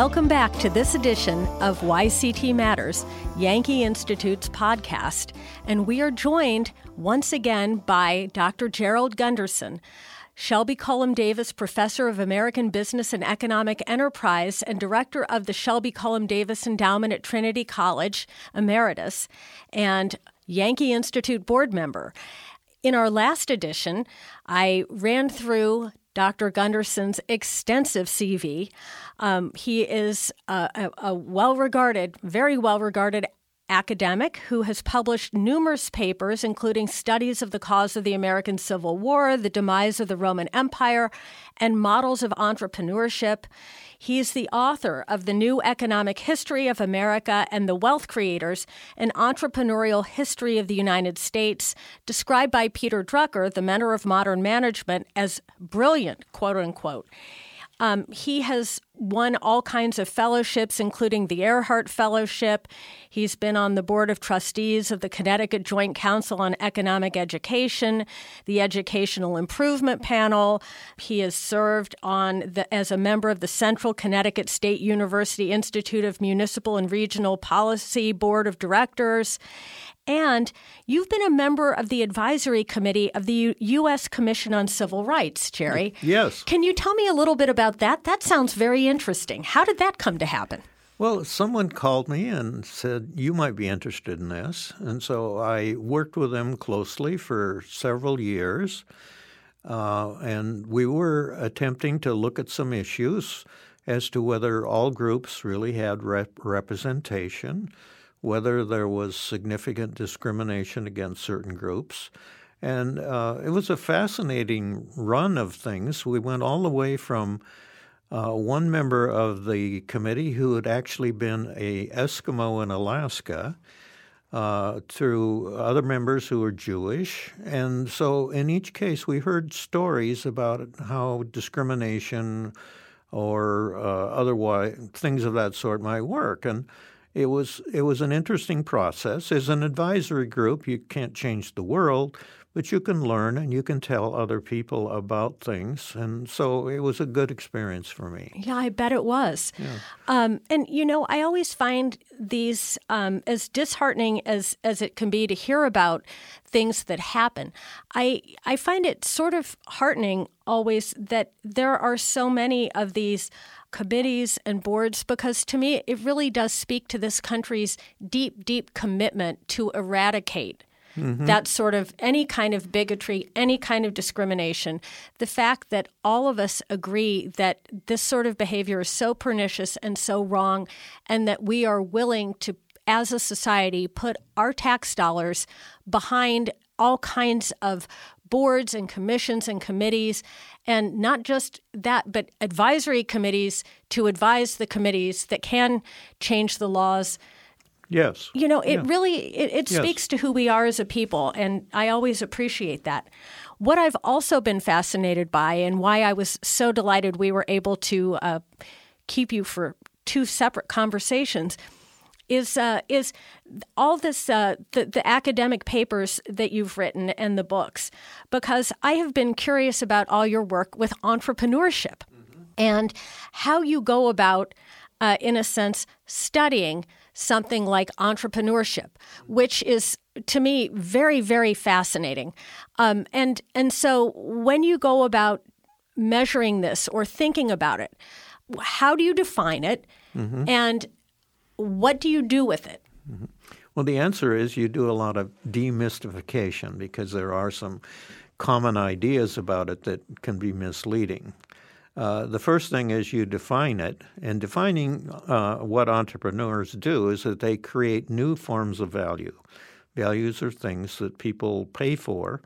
Welcome back to this edition of YCT Matters, Yankee Institute's podcast. And we are joined once again by Dr. Gerald Gunderson, Shelby Cullom Davis Professor of American Business and Economic Enterprise and Director of the Shelby Cullom Davis Endowment at Trinity College, Emeritus, and Yankee Institute board member. In our last edition, I ran through Dr. Gunderson's extensive CV. Um, he is a, a, a well regarded, very well regarded academic who has published numerous papers, including studies of the cause of the American Civil War, the demise of the Roman Empire, and models of entrepreneurship. He is the author of The New Economic History of America and the Wealth Creators, an entrepreneurial history of the United States, described by Peter Drucker, the mentor of modern management, as brilliant, quote unquote. Um, he has won all kinds of fellowships, including the Earhart Fellowship. He's been on the board of trustees of the Connecticut Joint Council on Economic Education, the Educational Improvement Panel. He has served on the, as a member of the Central Connecticut State University Institute of Municipal and Regional Policy Board of Directors. And you've been a member of the advisory committee of the U- U.S. Commission on Civil Rights, Jerry. Yes. Can you tell me a little bit about that? That sounds very interesting. How did that come to happen? Well, someone called me and said, You might be interested in this. And so I worked with them closely for several years. Uh, and we were attempting to look at some issues as to whether all groups really had rep- representation whether there was significant discrimination against certain groups. And uh, it was a fascinating run of things. We went all the way from uh, one member of the committee who had actually been a Eskimo in Alaska uh, through other members who were Jewish. And so in each case, we heard stories about how discrimination or uh, otherwise things of that sort might work. And it was it was an interesting process. As an advisory group, you can't change the world, but you can learn and you can tell other people about things. And so it was a good experience for me. Yeah, I bet it was. Yeah. Um, and you know, I always find these um, as disheartening as as it can be to hear about things that happen. I I find it sort of heartening always that there are so many of these committees and boards because to me it really does speak to this country's deep, deep commitment to eradicate Mm-hmm. that sort of any kind of bigotry, any kind of discrimination. The fact that all of us agree that this sort of behavior is so pernicious and so wrong, and that we are willing to, as a society, put our tax dollars behind all kinds of boards and commissions and committees, and not just that, but advisory committees to advise the committees that can change the laws. Yes. You know, it yeah. really it, it yes. speaks to who we are as a people, and I always appreciate that. What I've also been fascinated by, and why I was so delighted we were able to uh, keep you for two separate conversations, is uh, is all this uh, the, the academic papers that you've written and the books because I have been curious about all your work with entrepreneurship mm-hmm. and how you go about, uh, in a sense, studying something like entrepreneurship, which is to me very very fascinating, um, and and so when you go about measuring this or thinking about it, how do you define it? Mm-hmm. And what do you do with it? Mm-hmm. Well, the answer is you do a lot of demystification because there are some common ideas about it that can be misleading. Uh, the first thing is you define it, and defining uh, what entrepreneurs do is that they create new forms of value. Values are things that people pay for,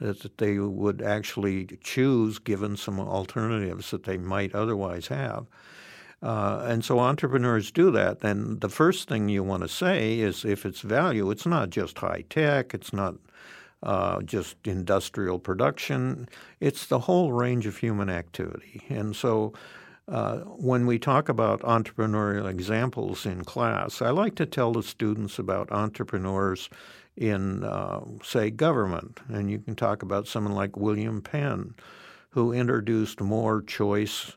that they would actually choose given some alternatives that they might otherwise have. Uh, and so entrepreneurs do that. And the first thing you want to say is if it's value, it's not just high tech, it's not uh, just industrial production, it's the whole range of human activity. And so uh, when we talk about entrepreneurial examples in class, I like to tell the students about entrepreneurs in, uh, say, government. And you can talk about someone like William Penn, who introduced more choice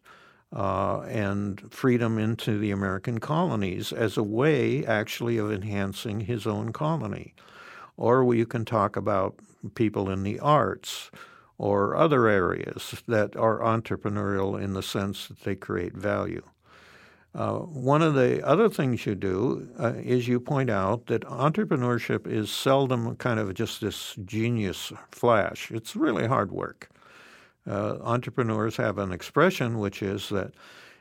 uh, and freedom into the American colonies as a way, actually, of enhancing his own colony. Or you can talk about people in the arts or other areas that are entrepreneurial in the sense that they create value. Uh, one of the other things you do uh, is you point out that entrepreneurship is seldom kind of just this genius flash. It's really hard work. Uh, entrepreneurs have an expression which is that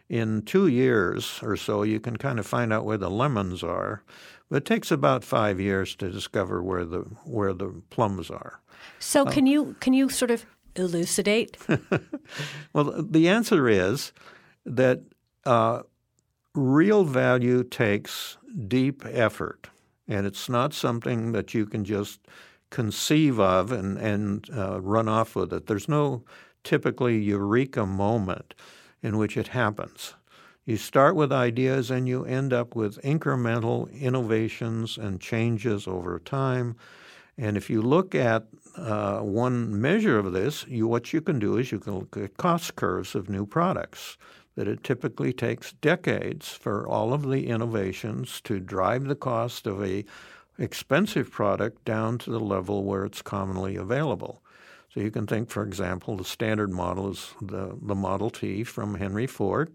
in two years or so you can kind of find out where the lemons are, but it takes about five years to discover where the where the plums are. So can you can you sort of elucidate? well, the answer is that uh, real value takes deep effort, and it's not something that you can just conceive of and and uh, run off with it. There's no typically eureka moment in which it happens. You start with ideas and you end up with incremental innovations and changes over time. And if you look at uh, one measure of this, you, what you can do is you can look at cost curves of new products. That it typically takes decades for all of the innovations to drive the cost of a expensive product down to the level where it's commonly available. So you can think, for example, the standard model is the, the Model T from Henry Ford.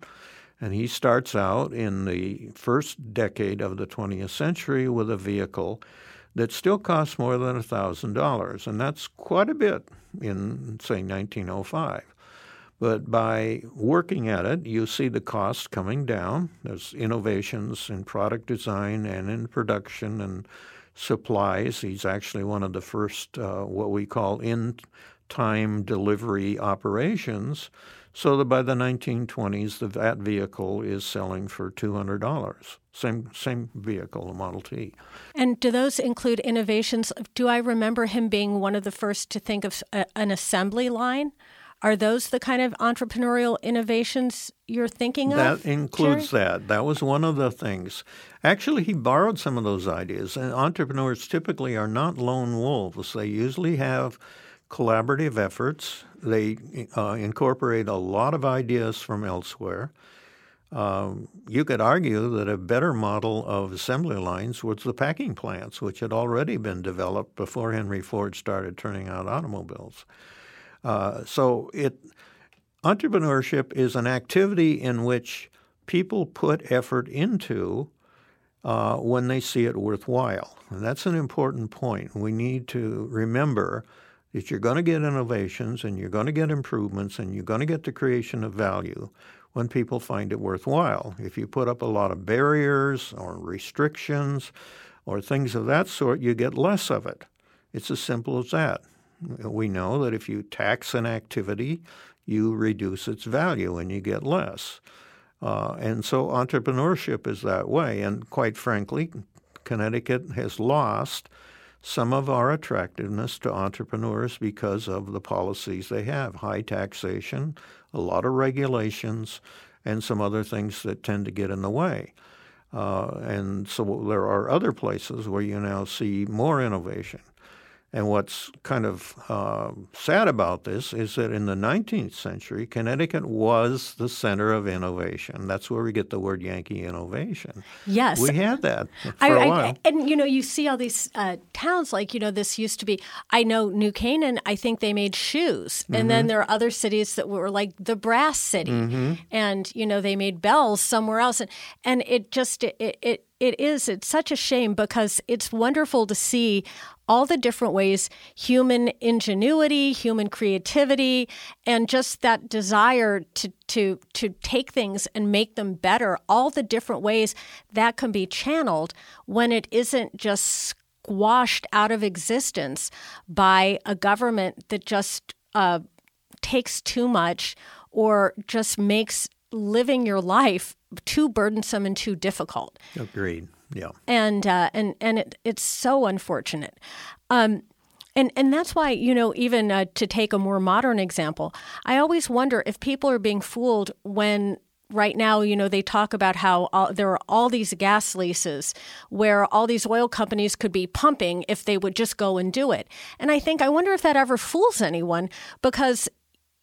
And he starts out in the first decade of the 20th century with a vehicle that still costs more than $1,000. And that's quite a bit in, say, 1905. But by working at it, you see the cost coming down. There's innovations in product design and in production and supplies. He's actually one of the first, uh, what we call in time delivery operations, so that by the 1920s, the, that vehicle is selling for $200. Same, same vehicle, the Model T. And do those include innovations? Do I remember him being one of the first to think of a, uh, an assembly line? Are those the kind of entrepreneurial innovations you're thinking of? That includes Jerry? that. That was one of the things. Actually, he borrowed some of those ideas. And entrepreneurs typically are not lone wolves. They usually have collaborative efforts. They uh, incorporate a lot of ideas from elsewhere. Um, you could argue that a better model of assembly lines was the packing plants, which had already been developed before Henry Ford started turning out automobiles. Uh, so it entrepreneurship is an activity in which people put effort into uh, when they see it worthwhile. And that's an important point. We need to remember that you're going to get innovations and you're going to get improvements and you're going to get the creation of value when people find it worthwhile. If you put up a lot of barriers or restrictions or things of that sort, you get less of it. It's as simple as that. We know that if you tax an activity, you reduce its value and you get less. Uh, and so entrepreneurship is that way. And quite frankly, Connecticut has lost some of our attractiveness to entrepreneurs because of the policies they have high taxation, a lot of regulations, and some other things that tend to get in the way. Uh, and so there are other places where you now see more innovation. And what's kind of uh, sad about this is that in the 19th century, Connecticut was the center of innovation. That's where we get the word Yankee innovation. Yes. We had that for I, a while. I, and, you know, you see all these uh, towns like, you know, this used to be, I know New Canaan, I think they made shoes. And mm-hmm. then there are other cities that were like the brass city. Mm-hmm. And, you know, they made bells somewhere else. And, and it just, it, it it is. It's such a shame because it's wonderful to see all the different ways human ingenuity, human creativity, and just that desire to, to, to take things and make them better, all the different ways that can be channeled when it isn't just squashed out of existence by a government that just uh, takes too much or just makes living your life too burdensome and too difficult. Agreed. Yeah. And uh, and and it, it's so unfortunate. Um, and and that's why you know even uh, to take a more modern example, I always wonder if people are being fooled when right now, you know, they talk about how all, there are all these gas leases where all these oil companies could be pumping if they would just go and do it. And I think, I wonder if that ever fools anyone because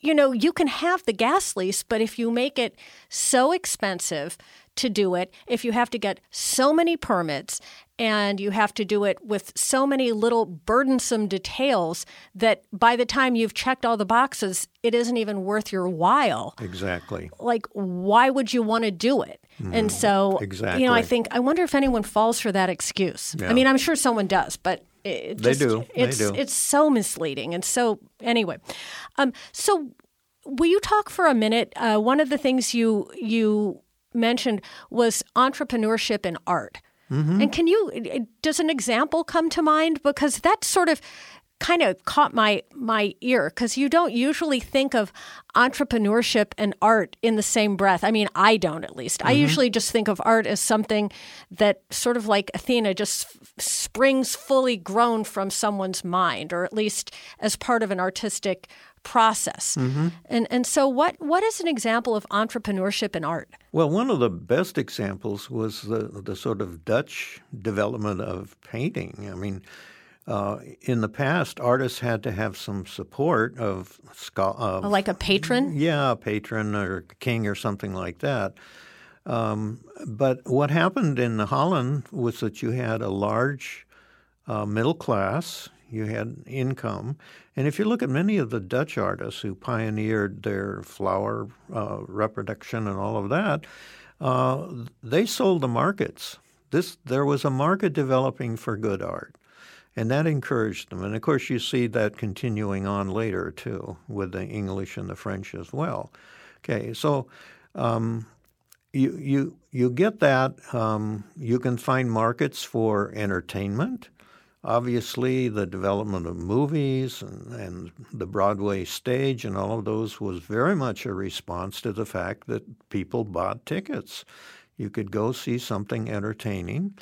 you know, you can have the gas lease, but if you make it so expensive to do it, if you have to get so many permits and you have to do it with so many little burdensome details that by the time you've checked all the boxes, it isn't even worth your while. Exactly. Like, why would you want to do it? Mm, and so, exactly. you know, I think, I wonder if anyone falls for that excuse. Yeah. I mean, I'm sure someone does, but it they do. It's, they do. It's so misleading. And so, anyway, um, so will you talk for a minute? Uh, one of the things you you mentioned was entrepreneurship in art. Mm-hmm. And can you does an example come to mind because that sort of kind of caught my my ear because you don't usually think of entrepreneurship and art in the same breath. I mean, I don't at least. Mm-hmm. I usually just think of art as something that sort of like Athena just f- springs fully grown from someone's mind or at least as part of an artistic process. Mm-hmm. And and so what what is an example of entrepreneurship in art? Well, one of the best examples was the the sort of Dutch development of painting. I mean, uh, in the past, artists had to have some support of, of like a patron. Yeah, a patron or king or something like that. Um, but what happened in Holland was that you had a large uh, middle class you had income. And if you look at many of the Dutch artists who pioneered their flower uh, reproduction and all of that, uh, they sold the markets. This there was a market developing for good art, and that encouraged them. And of course, you see that continuing on later too with the English and the French as well. Okay, so. Um, you, you you get that. Um, you can find markets for entertainment obviously the development of movies and, and, the Broadway stage and all of those was very much a response to the fact that people bought tickets. You could go see something entertaining,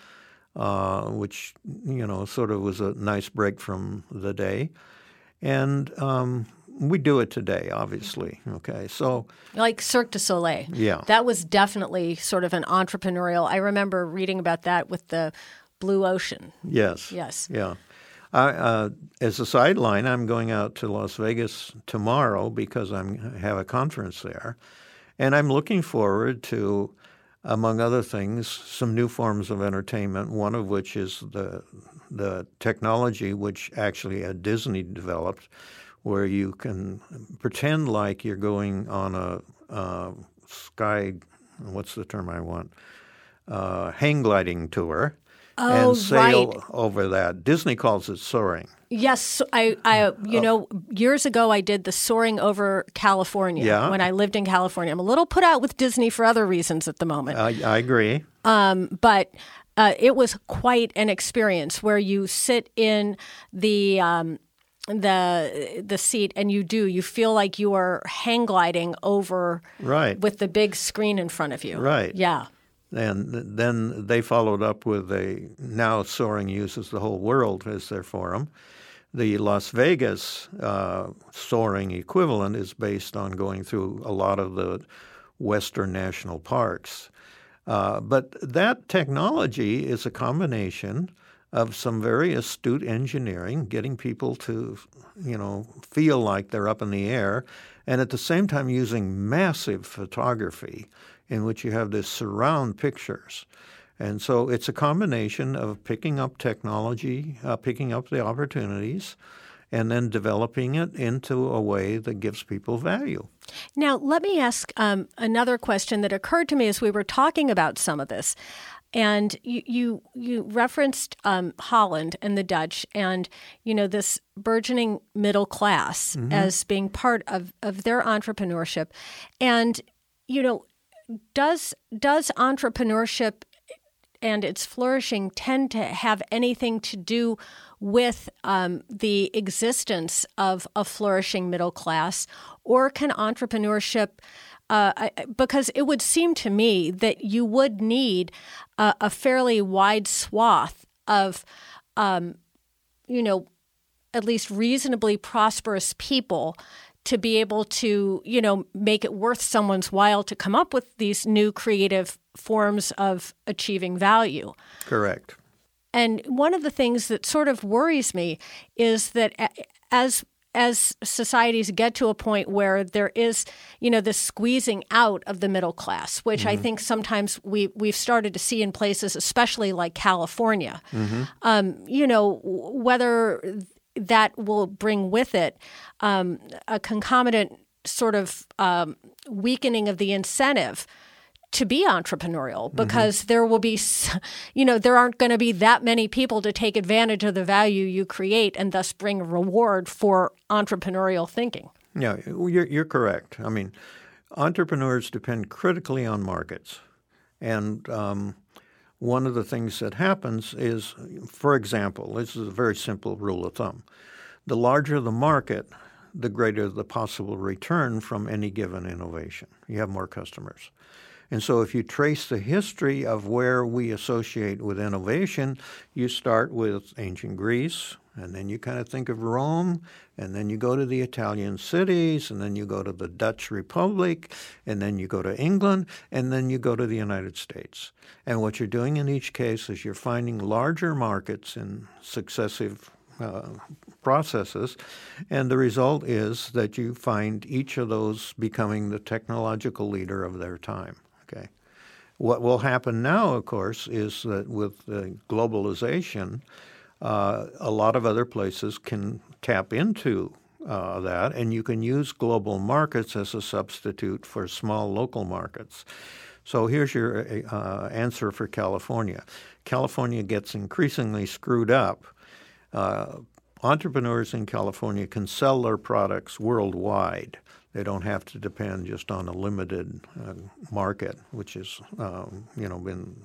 uh, which you know sort of was a nice break from the day, and um, we do it today, obviously. Okay, so like Cirque du Soleil, yeah, that was definitely sort of an entrepreneurial. I remember reading about that with the blue ocean. Yes. Yes. Yeah. I, uh, as a sideline, I'm going out to Las Vegas tomorrow because I have a conference there, and I'm looking forward to, among other things, some new forms of entertainment. One of which is the the technology which actually at Disney developed, where you can pretend like you're going on a uh, sky. What's the term I want? Uh, hang gliding tour oh, and sail right. over that. Disney calls it soaring. Yes, I, I, you know, years ago I did the soaring over California Yeah. when I lived in California. I'm a little put out with Disney for other reasons at the moment, I, I agree. um, but uh, it was quite an experience where you sit in the. Um, the the seat and you do you feel like you are hang gliding over Right. with the big screen in front of you Right. yeah And then they followed up with a now soaring uses the whole world as their forum. The Las Vegas uh, soaring equivalent is based on going through a lot of the western national parks. Uh, but that technology is a combination of some very astute engineering, getting people to, you know, feel like they're up in the air, and at the same time using massive photography in which you have this surround pictures. And so it's a combination of picking up technology, uh, picking up the opportunities, and then developing it into a way that gives people value. Now, let me ask um, another question that occurred to me as we were talking about some of this. And you you, you referenced um, Holland and the Dutch, and you know this burgeoning middle class as being part of, of their entrepreneurship. And you know, does does entrepreneurship and its flourishing tend to have anything to do with um, the existence of a flourishing middle class, or can entrepreneurship? Uh, I- because it would seem to me that you would need a, a fairly wide swath of, um, you know, at least reasonably prosperous people to be able to, you know, make it worth someone's while to come up with these new creative forms of achieving value. Correct. And one of the things that sort of worries me is that as as societies get to a point where there is, you know, this squeezing out of the middle class, which mm-hmm. I think sometimes we we've started to see in places, especially like California. Mm-hmm. Um, you know, whether that will bring with it um, a concomitant sort of um, weakening of the incentive to be entrepreneurial mm-hmm. because mm-hmm. there will be, you know, there aren't going to be that many people to take advantage of the value you create and thus bring reward for entrepreneurial thinking. Yeah, you're, you're correct. I mean, entrepreneurs depend critically on markets. And um, one of the things that happens is, for example, this is a very simple rule of thumb the larger the market, the greater the possible return from any given innovation. You have more customers. And so, if you trace the history of where we associate with innovation, you start with ancient Greece, and then you kind of think of Rome, and then you go to the Italian cities, and then you go to the Dutch Republic, and then you go to England, and then you go to the United States. And what you're doing in each case is you're finding larger markets in successive uh, processes, and the result is that you find each of those becoming the technological leader of their time. Okay, what will happen now, of course, is that with globalization, uh, a lot of other places can tap into uh, that, and you can use global markets as a substitute for small local markets. So here's your uh, answer for California. California gets increasingly screwed up uh, entrepreneurs in California can sell their products worldwide. They don't have to depend just on a limited uh, market, which has um, you know been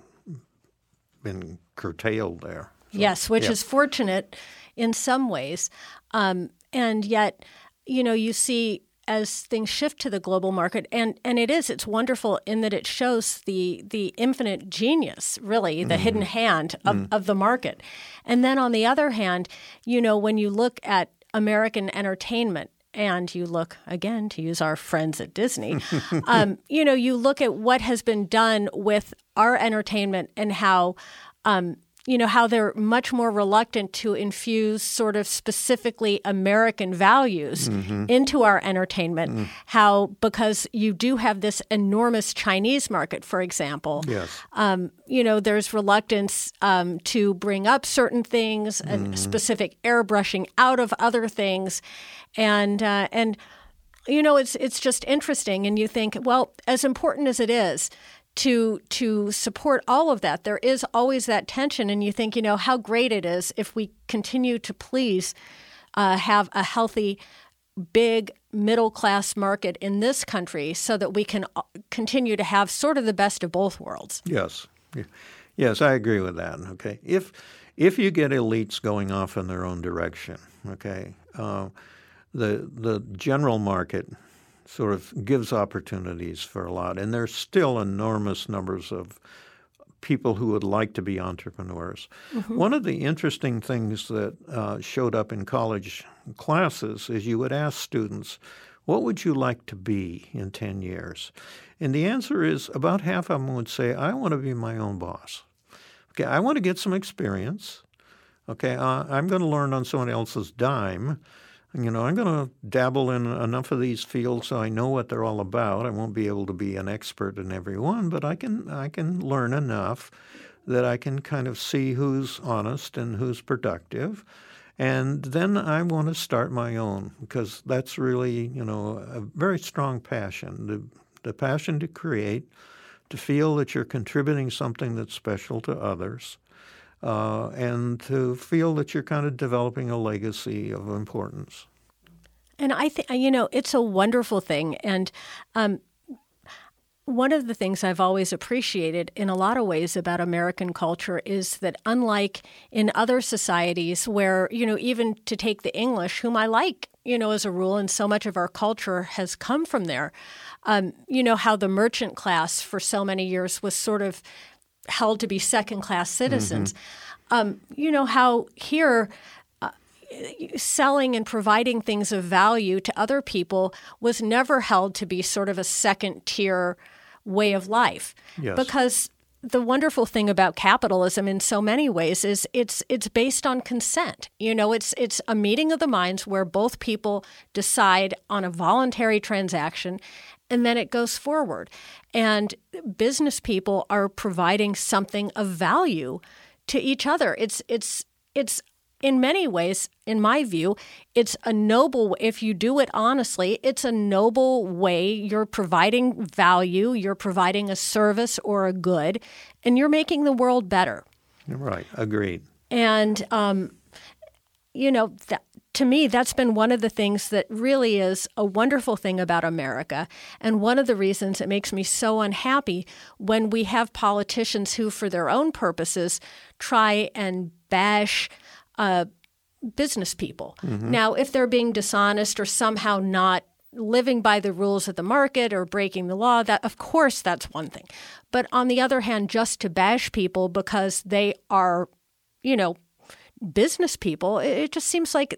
been curtailed there. Yes, which yeah. is fortunate in some ways, um, and yet you know you see as things shift to the global market and and it is it's wonderful in that it shows the the infinite genius really the mm hidden hand of, mm. of the market. And then on the other hand you know when you look at american entertainment and you look again to use our friends at Disney, um, you know, you look at what has been done with our entertainment and how um, you know, how they're much more reluctant to infuse sort of specifically American values mm-hmm. into our entertainment. Mm. How, because you do have this enormous Chinese market, for example, yes. Um, you know, there's reluctance um, to bring up certain things, mm. and specific airbrushing out of other things. And, uh, and, you know, it's it's just interesting, and you think, well, as important as it is to to support all of that there is always that tension and you think you know how great it is if we continue to please uh, have a healthy big middle class market in this country so that we can uh, continue to have sort of the best of both worlds. Yes. Yes i agree with that okay? If if you get elites going off in their own direction okay uh, the the general market sort of gives opportunities for a lot. And there's still enormous numbers of people who would like to be entrepreneurs. Mm-hmm. One of the interesting things that uh, showed up in college classes is you would ask students, what would you like to be in 10 years? And the answer is about half of them would say, I want to be my own boss. Okay, I want to get some experience. Okay, uh, I'm going to learn on someone else's dime. You know, I'm going to dabble in enough of these fields so I know what they're all about. I won't be able to be an expert in every one, but I can I can learn enough that I can kind of see who's honest and who's productive. And then I want to start my own because that's really, you know, a very strong passion. The, the passion to create, to feel that you're contributing something that's special to others, uh, and to feel that you're kind of developing a legacy of importance. And I think, you know, it's a wonderful thing. And um, one of the things I've always appreciated in a lot of ways about American culture is that, unlike in other societies where, you know, even to take the English, whom I like, you know, as a rule, and so much of our culture has come from there, um, you know, how the merchant class for so many years was sort of held to be second class citizens. Mm-hmm. Um, you know how here uh, selling and providing things of value to other people was never held to be sort of a second tier way of life yes. because the wonderful thing about capitalism in so many ways is it's it's based on consent. You know, it's it's a meeting of the minds where both people decide on a voluntary transaction and then it goes forward. And business people are providing something of value to each other. It's it's it's in many ways, in my view, it's a noble, if you do it honestly, it's a noble way. You're providing value, you're providing a service or a good, and you're making the world better. Right, agreed. And, um, you know, that, to me, that's been one of the things that really is a wonderful thing about America. And one of the reasons it makes me so unhappy when we have politicians who, for their own purposes, try and bash uh, business people. Mm-hmm. Now, if they're being dishonest or somehow not living by the rules of the market or breaking the law, that of course that's one thing. But on the other hand, just to bash people because they are, you know, business people, it just seems like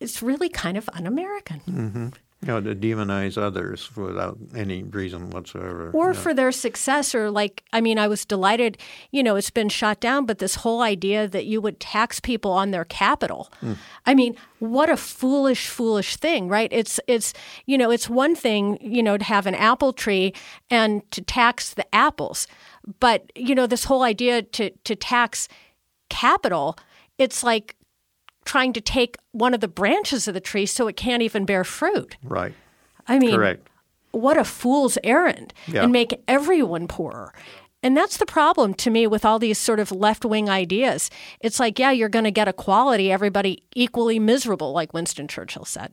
it's really kind of un-American. Mm-hmm you know, to demonize others without any reason whatsoever. Or yeah. for their success, or like, I mean, I was delighted, you know, it's been shot down, but this whole idea that you would tax people on their capital. Mm. I mean, what a foolish, foolish thing, right? It's, it's, you know, it's one thing, you know, to have an apple tree and to tax the apples. But, you know, this whole idea to, to tax capital, it's like trying to take one of the branches of the tree so it can't even bear fruit. Right. I mean, Correct. what a fool's errand yeah. and make everyone poorer. And that's the problem to me with all these sort of left wing ideas. It's like, yeah, you're going to get equality, everybody equally miserable, like Winston Churchill said.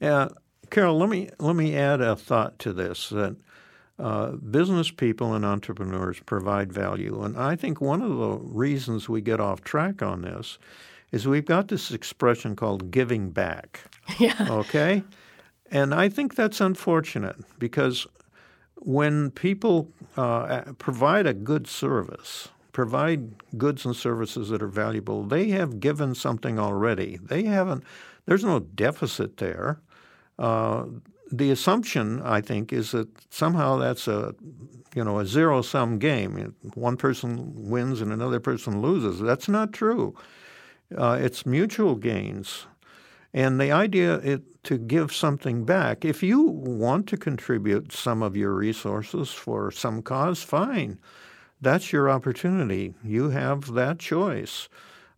Yeah, Carol, let me let me add a thought to this that uh, business people and entrepreneurs provide value, and I think one of the reasons we get off track on this is we've got this expression called giving back. Yeah. Okay? And I think that's unfortunate because when people uh, provide a good service, provide goods and services that are valuable, they have given something already. They haven't, there's no deficit there. Uh, the assumption, I think, is that somehow that's a you know a zero sum game. One person wins and another person loses. That's not true. Uh, it's mutual gains. And the idea to give something back. If you want to contribute some of your resources for some cause, fine. That's your opportunity. You have that choice.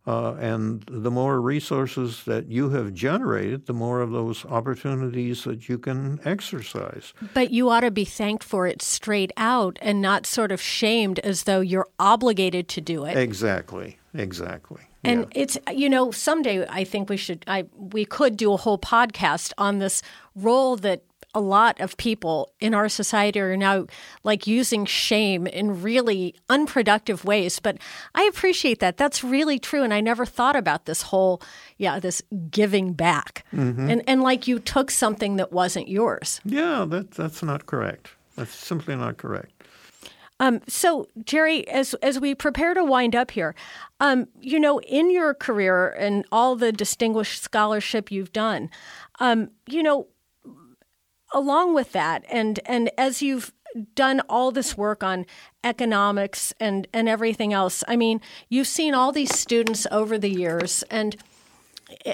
Uh, and the more resources that you have generated, the more of those opportunities that you can exercise. But you ought to be thanked for it straight out and not sort of shamed as though you're obligated to do it. Exactly, exactly. And yeah. it's you know someday I think we should I we could do a whole podcast on this role that a lot of people in our society are now like using shame in really unproductive ways but i appreciate that. That's really true and i never thought about this whole yeah this giving back. Mm-hmm. and and like you took something that wasn't yours. Yeah that that's not correct. That's simply not correct. Um, so, Jerry, as as we prepare to wind up here, um, you know, in your career and all the distinguished scholarship you've done, um, you know, along with that, and and as you've done all this work on economics and and everything else, I mean, you've seen all these students over the years, and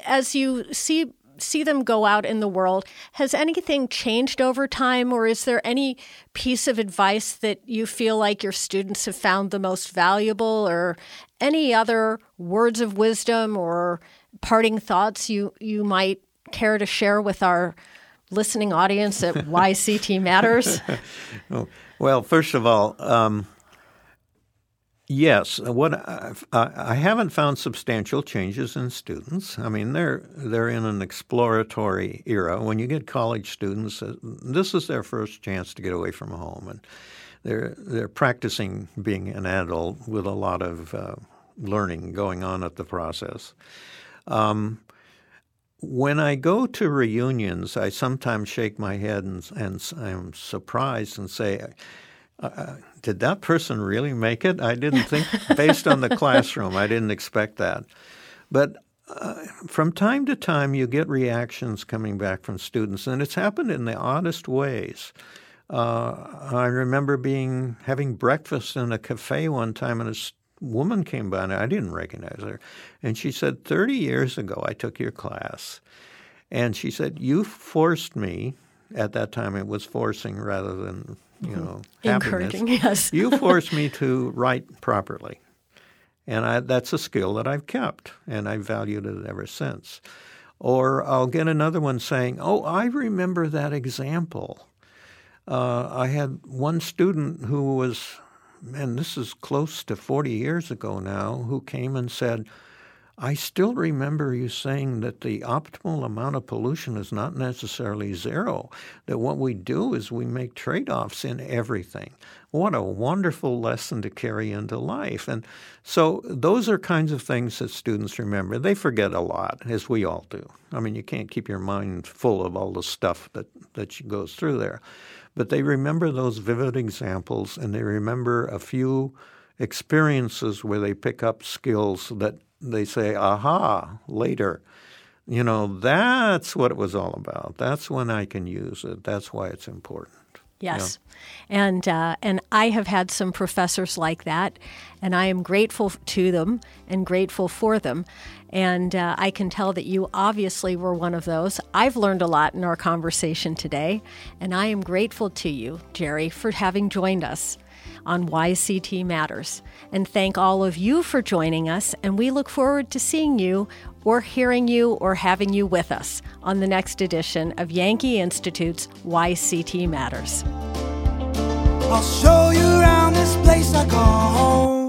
as you see see them go out in the world. Has anything changed over time, or is there any piece of advice that you feel like your students have found the most valuable, or any other words of wisdom or parting thoughts you, you might care to share with our listening audience at why CT Matters? well, first of all, um, Yes, what I, I, haven't found substantial changes in students. I mean, they're they're in an exploratory era. When you get college students, uh, this is their first chance to get away from home, and they're they're practicing being an adult with a lot of uh, learning going on at the process. Um, when I go to reunions, I sometimes shake my head and, and I'm surprised and say uh, did that person really make it? I didn't think, based on the classroom, I didn't expect that. But uh, from time to time, you get reactions coming back from students, and it's happened in the oddest ways. Uh, I remember being having breakfast in a cafe one time, and a woman came by, and I didn't recognize her. And she said, 30 years ago, I took your class. And she said, You forced me, at that time it was forcing rather than, you mm-hmm. know, encouraging, yes. you forced me to write properly. And I, that's a skill that I've kept, and I've valued it ever since. Or I'll get another one saying, Oh, I remember that example. Uh, I had one student who was and this is close to 40 years ago now, who came and said, I still remember you saying that the optimal amount of pollution is not necessarily zero, that what we do is we make trade offs in everything. What a wonderful lesson to carry into life. And so, those are kinds of things that students remember. They forget a lot, as we all do. I mean, you can't keep your mind full of all the stuff that, that goes through there but they remember those vivid examples and they remember a few experiences where they pick up skills that they say, aha, later. You know, that's what it was all about. That's when I can use it. That's why it's important. Yes. Yeah. And uh, and I have had some professors like that, and I am grateful to them and grateful for them. And uh, I can tell that you obviously were one of those. I've learned a lot in our conversation today, and I am grateful to you, Jerry, for having joined us on YCT Matters. And thank all of you for joining us, and we look forward to seeing you or hearing you or having you with us on the next edition of Yankee Institute's YCT Matters. I'll show you around this place I call